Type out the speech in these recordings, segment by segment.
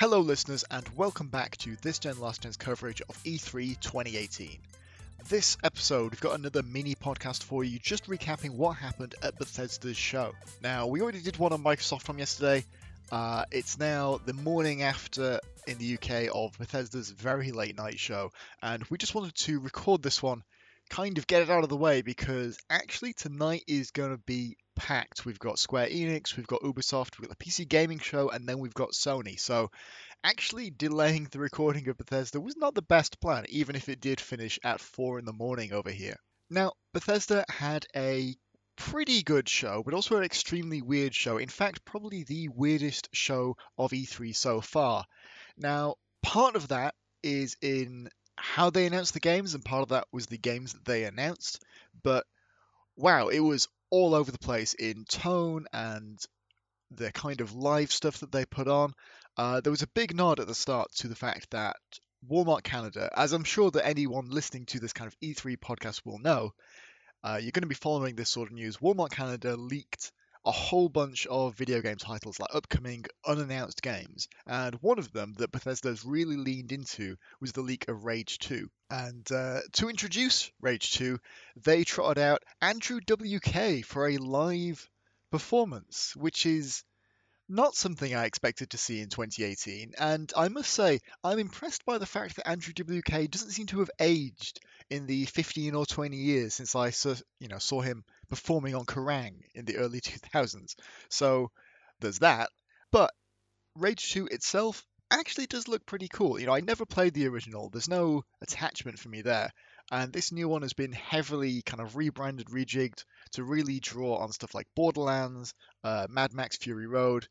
Hello, listeners, and welcome back to this Gen Last Gen's coverage of E3 2018. This episode, we've got another mini podcast for you, just recapping what happened at Bethesda's show. Now, we already did one on Microsoft from yesterday. Uh, it's now the morning after in the UK of Bethesda's very late night show, and we just wanted to record this one, kind of get it out of the way, because actually tonight is going to be packed. We've got Square Enix, we've got Ubisoft, we've got the PC gaming show, and then we've got Sony. So actually delaying the recording of Bethesda was not the best plan, even if it did finish at 4 in the morning over here. Now, Bethesda had a pretty good show, but also an extremely weird show. In fact, probably the weirdest show of E3 so far. Now, part of that is in how they announced the games, and part of that was the games that they announced. But wow, it was all over the place in tone and the kind of live stuff that they put on. Uh, there was a big nod at the start to the fact that Walmart Canada, as I'm sure that anyone listening to this kind of E3 podcast will know, uh, you're going to be following this sort of news. Walmart Canada leaked a whole bunch of video game titles, like upcoming unannounced games. And one of them that Bethesda's really leaned into was the leak of Rage 2. And uh, to introduce Rage 2, they trotted out Andrew WK for a live performance, which is not something I expected to see in 2018, and I must say, I'm impressed by the fact that Andrew WK doesn't seem to have aged in the 15 or 20 years since I you know, saw him performing on Kerrang in the early 2000s. So there's that. But Rage 2 itself actually does look pretty cool. You know, I never played the original, there's no attachment for me there. And this new one has been heavily kind of rebranded, rejigged to really draw on stuff like Borderlands, uh, Mad Max Fury Road,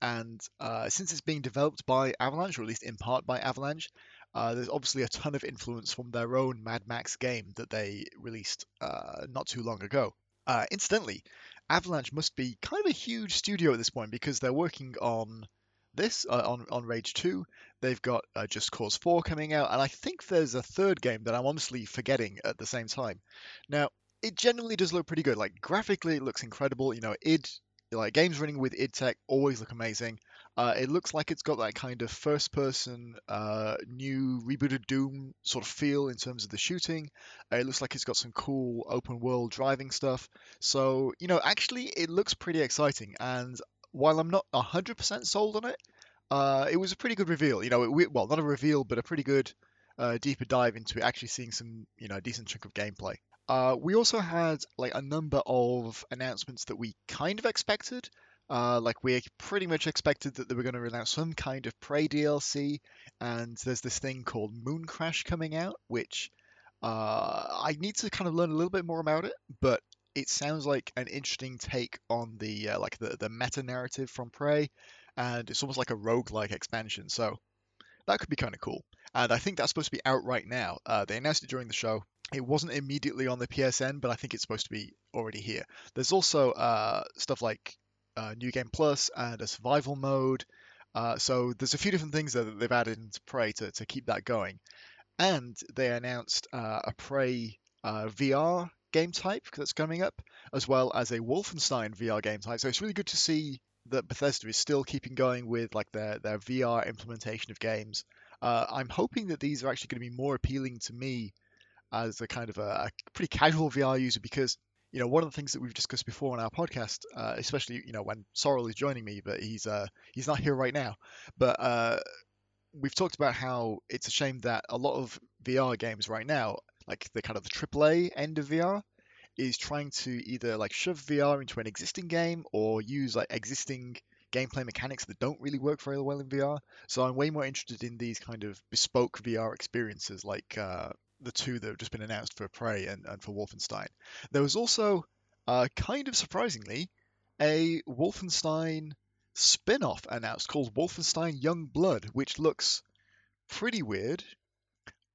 and uh, since it's being developed by Avalanche, or at least in part by Avalanche, uh, there's obviously a ton of influence from their own Mad Max game that they released uh, not too long ago. Uh, incidentally, Avalanche must be kind of a huge studio at this point because they're working on this uh, on on Rage 2. They've got uh, Just Cause 4 coming out, and I think there's a third game that I'm honestly forgetting at the same time. Now, it generally does look pretty good. Like graphically, it looks incredible. You know, id like games running with id Tech always look amazing. Uh, it looks like it's got that kind of first-person, uh, new rebooted Doom sort of feel in terms of the shooting. Uh, it looks like it's got some cool open-world driving stuff. So you know, actually, it looks pretty exciting. And while I'm not 100% sold on it, uh, it was a pretty good reveal. You know, it, well, not a reveal, but a pretty good uh, deeper dive into actually seeing some, you know, decent chunk of gameplay. Uh, we also had like a number of announcements that we kind of expected. Uh, like we pretty much expected that they were going to announce some kind of Prey DLC, and there's this thing called Mooncrash coming out, which uh, I need to kind of learn a little bit more about it, but it sounds like an interesting take on the uh, like the the meta narrative from Prey, and it's almost like a rogue-like expansion. So that could be kind of cool. And I think that's supposed to be out right now. Uh, they announced it during the show, it wasn't immediately on the PSN, but I think it's supposed to be already here. There's also uh, stuff like uh, New Game Plus and a survival mode. Uh, so there's a few different things that they've added into Prey to, to keep that going. And they announced uh, a Prey uh, VR game type that's coming up, as well as a Wolfenstein VR game type. So it's really good to see that Bethesda is still keeping going with like their, their VR implementation of games. Uh, I'm hoping that these are actually going to be more appealing to me as a kind of a, a pretty casual VR user because you know, one of the things that we've discussed before on our podcast, uh, especially you know when Sorrel is joining me, but he's uh, he's not here right now. But uh, we've talked about how it's a shame that a lot of VR games right now, like the kind of the AAA end of VR, is trying to either like shove VR into an existing game or use like existing gameplay mechanics that don't really work very well in VR. So I'm way more interested in these kind of bespoke VR experiences, like uh, the two that have just been announced for Prey and, and for Wolfenstein. There was also, uh, kind of surprisingly, a Wolfenstein spin off announced called Wolfenstein Youngblood, which looks pretty weird.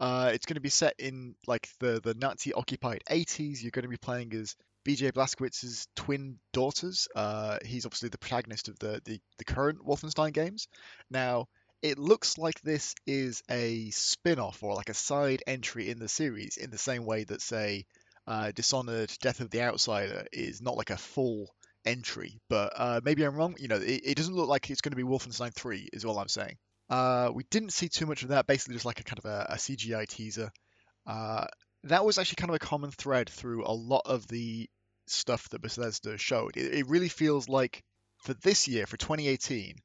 Uh, it's going to be set in like the, the Nazi occupied 80s. You're going to be playing as BJ Blazkowicz's twin daughters. Uh, he's obviously the protagonist of the, the, the current Wolfenstein games. Now, it looks like this is a spin-off or like a side entry in the series in the same way that say uh, dishonored death of the outsider is not like a full entry but uh, maybe i'm wrong you know it, it, doesn't look like it's going to be wolfenstein 3 is all i'm saying Uh, we didn't see too much of that. Basically, just like a kind of a, a CGI teaser. Uh, that was actually kind of a common thread through a lot of the stuff that Bethesda showed. It, it really feels like for this year, for 2018,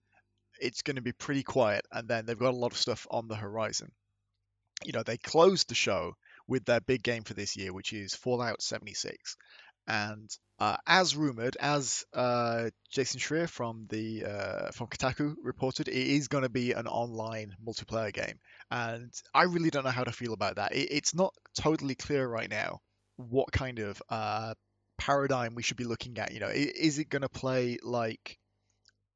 it's going to be pretty quiet, and then they've got a lot of stuff on the horizon. You know, they closed the show with their big game for this year, which is Fallout 76. And uh, as rumored, as uh, Jason Schreier from the uh, from Kotaku reported, it is going to be an online multiplayer game, and I really don't know how to feel about that. It, it's not totally clear right now what kind of uh, paradigm we should be looking at. You know, is it going to play like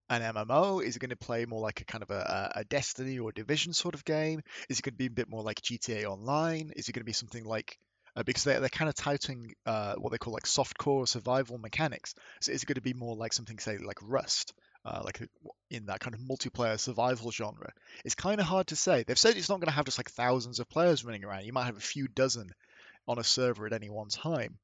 an MMO? Is it going to play more like a kind of a, a Destiny or Division sort of game? Is it going to be a bit more like GTA Online? Is it going to be something like uh, because they're, they're kind of touting uh, what they call like soft core survival mechanics. So is it going to be more like something, say, like Rust, uh, like in that kind of multiplayer survival genre? It's kind of hard to say. They've said it's not going to have just like thousands of players running around. You might have a few dozen on a server at any one time.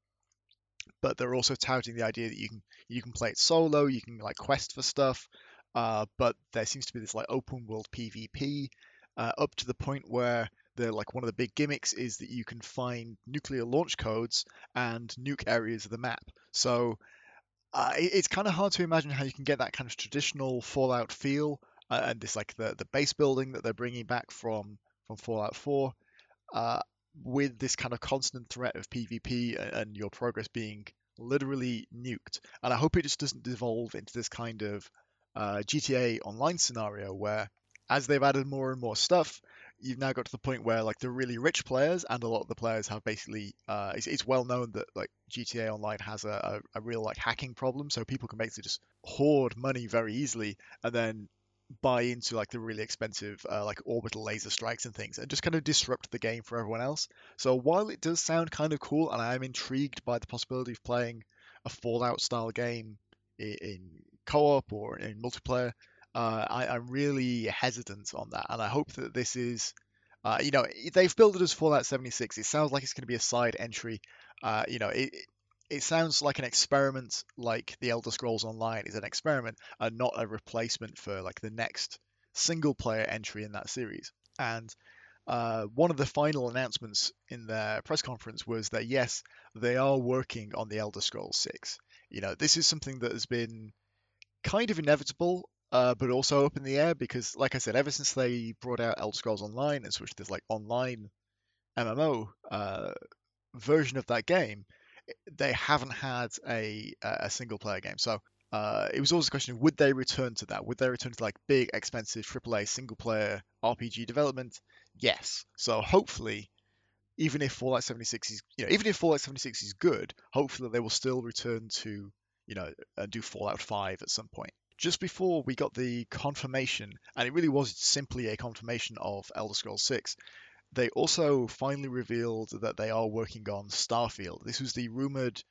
But they're also touting the idea that you can you can play it solo, you can like quest for stuff, uh, but there seems to be this like open world PvP uh, up to the point where the like one of the big gimmicks is that you can find nuclear launch codes and nuke areas of the map. So uh, it, it's kind of hard to imagine how you can get that kind of traditional Fallout feel uh, and this like the the base building that they're bringing back from from Fallout 4 uh, with this kind of constant threat of PvP and, your progress being literally nuked. And I hope it just doesn't devolve into this kind of uh, GTA Online scenario where, as they've added more and more stuff, you've now got to the point where like the really rich players and a lot of the players have basically uh, it's, it's well known that like GTA Online has a, a, a, real like hacking problem, so people can basically just hoard money very easily and then buy into like the really expensive uh, like orbital laser strikes and things and just kind of disrupt the game for everyone else. So while it does sound kind of cool and I am intrigued by the possibility of playing a Fallout style game in, in co-op or in multiplayer, uh, I, am really hesitant on that, and I hope that this is, uh, you know, they've built it as Fallout 76. It sounds like it's going to be a side entry. Uh, you know, it it sounds like an experiment, like the Elder Scrolls Online is an experiment, and not a replacement for like the next single player entry in that series. And uh, one of the final announcements in their press conference was that yes, they are working on the Elder Scrolls 6. You know, this is something that has been kind of inevitable uh, but also up in the air because, like I said, ever since they brought out Elder Scrolls Online and switched this like online MMO uh, version of that game, they haven't had a a single player game. So uh, it was always a question: would they return to that? Would they return to like big, expensive AAA single player RPG development? Yes. So hopefully, even if Fallout 76 is, you know, even if Fallout 76 is good, hopefully they will still return to, you know, and do Fallout 5 at some point just before we got the confirmation, and it really was simply a confirmation of Elder Scrolls 6, they also finally revealed that they are working on Starfield. This was the rumored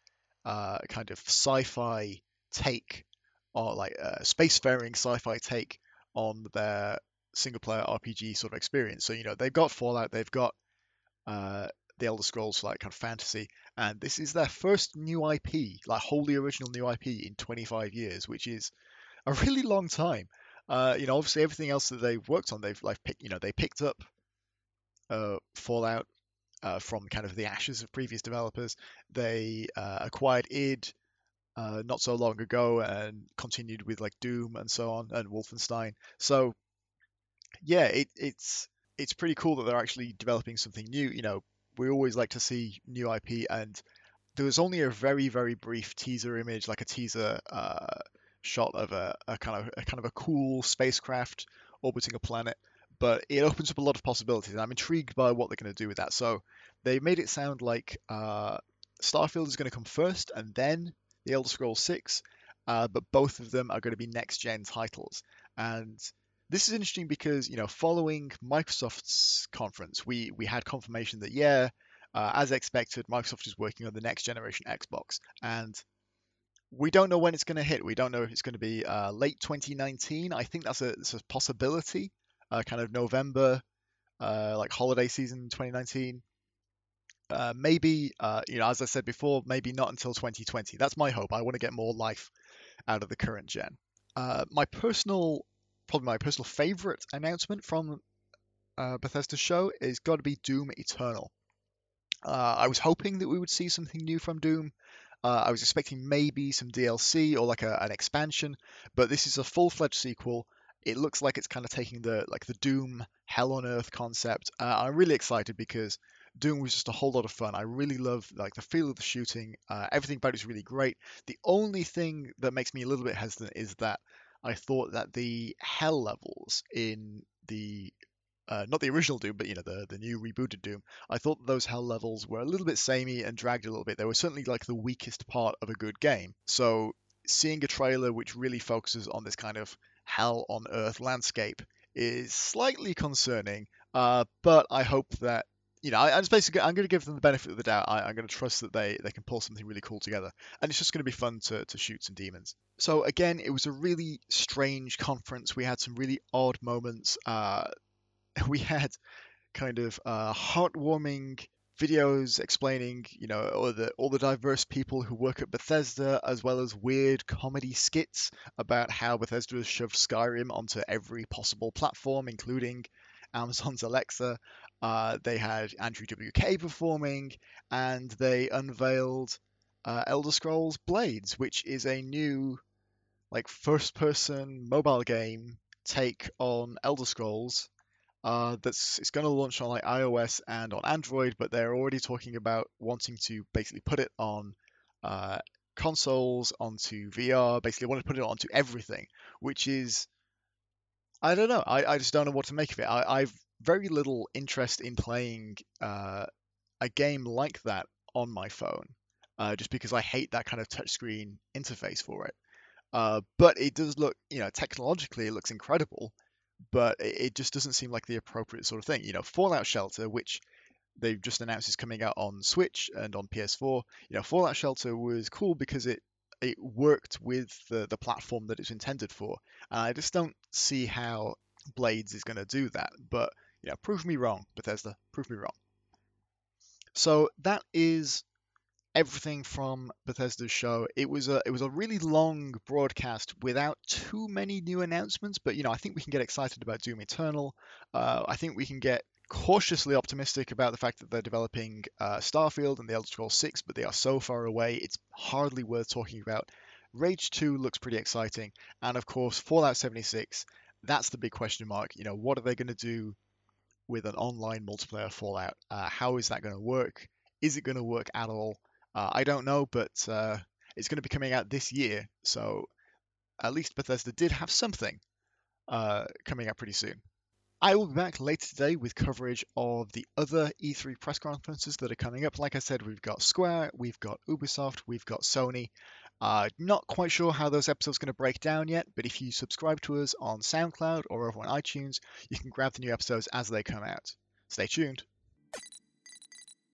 uh, kind of sci-fi take, or like uh, spacefaring sci-fi take on their single-player RPG sort of experience. So you know they've got Fallout, they've got uh, the Elder Scrolls like kind of fantasy, and this is their first new IP, like wholly original new IP in 25 years, which is a really long time. Uh, you know, obviously everything else that they've worked on, they've like picked, you know, they picked up uh, Fallout uh, from kind of the ashes of previous developers. They uh, acquired id uh, not so long ago and continued with like Doom and so on and Wolfenstein. So yeah, it, it's it's pretty cool that they're actually developing something new. You know, we always like to see new IP, and there was only a very very brief teaser image, like a teaser uh, shot of a, a kind of a kind of a cool spacecraft orbiting a planet, but it opens up a lot of possibilities. And I'm intrigued by what they're going to do with that. So they made it sound like uh, Starfield is going to come first, and then the Elder Scrolls 6, uh, but both of them are going to be next gen titles. And this is interesting because you know, following Microsoft's conference, we we had confirmation that yeah, uh, as expected, Microsoft is working on the next generation Xbox, and we don't know when it's going to hit. We don't know if it's going to be uh, late 2019. I think that's a, that's a possibility. Uh, kind of November, uh, like holiday season 2019. Uh, maybe, uh, you know, as I said before, maybe not until 2020. That's my hope. I want to get more life out of the current gen. Uh, my personal probably my personal favorite announcement from uh, Bethesda's show is got to be Doom Eternal. I was hoping that we would see something new from Doom. I was expecting maybe some DLC or like a, an expansion, but this is a full-fledged sequel. It looks like it's kind of taking the like the Doom Hell on Earth concept. Uh, I'm really excited because Doom was just a whole lot of fun. I really love like the feel of the shooting. Uh, everything about it is really great. The only thing that makes me a little bit hesitant is that I thought that the hell levels in the uh, not the original Doom, but you know the the new rebooted Doom. I thought those hell levels were a little bit samey and dragged a little bit. They were certainly like the weakest part of a good game. So seeing a trailer which really focuses on this kind of hell on earth landscape is slightly concerning. Uh, but I hope that you know, I, I just basically I'm going to give them the benefit of the doubt. I, am going to trust that they they can pull something really cool together, and it's just going to be fun to to shoot some demons. So again, it was a really strange conference. We had some really odd moments. Uh, we had kind of uh, heartwarming videos explaining, you know, all the all the diverse people who work at Bethesda, as well as weird comedy skits about how Bethesda has shoved Skyrim onto every possible platform, including Amazon's Alexa. Uh, they had Andrew WK performing, and they unveiled uh, Elder Scrolls Blades, which is a new, like, first-person mobile game take on Elder Scrolls. Uh, that's it's going to launch on like iOS and on Android, but they're already talking about wanting to basically put it on uh, consoles, onto VR. Basically, want to put it onto everything, which is I don't know. I, I just don't know what to make of it. I, I've very little interest in playing uh, a game like that on my phone, uh, just because I hate that kind of touchscreen interface for it. Uh, but it does look, you know, technologically it looks incredible, but it, just doesn't seem like the appropriate sort of thing. You know, Fallout Shelter, which they've just announced is coming out on Switch and on PS4. You know, Fallout Shelter was cool because it it worked with the the platform that it's intended for, and I just don't see how Blades is going to do that. But yeah, prove me wrong, Bethesda. Prove me wrong. So that is everything from Bethesda's show. It was a it was a really long broadcast without too many new announcements, but you know I think we can get excited about Doom Eternal. Uh, I think we can get cautiously optimistic about the fact that they're developing uh, Starfield and the Elder Scrolls 6, but they are so far away, it's hardly worth talking about. Rage 2 looks pretty exciting, and of course Fallout 76. That's the big question mark. You know, what are they going to do with an online multiplayer Fallout. Uh, how is that going to work? Is it going to work at all? Uh, I don't know, but uh, it's going to be coming out this year, so at least Bethesda did have something uh, coming out pretty soon. I will be back later today with coverage of the other E3 press conferences that are coming up. Like I said, we've got Square, we've got Ubisoft, we've got Sony, uh, not quite sure how those episodes are going to break down yet, but if you subscribe to us on SoundCloud or over on iTunes, you can grab the new episodes as they come out. Stay tuned.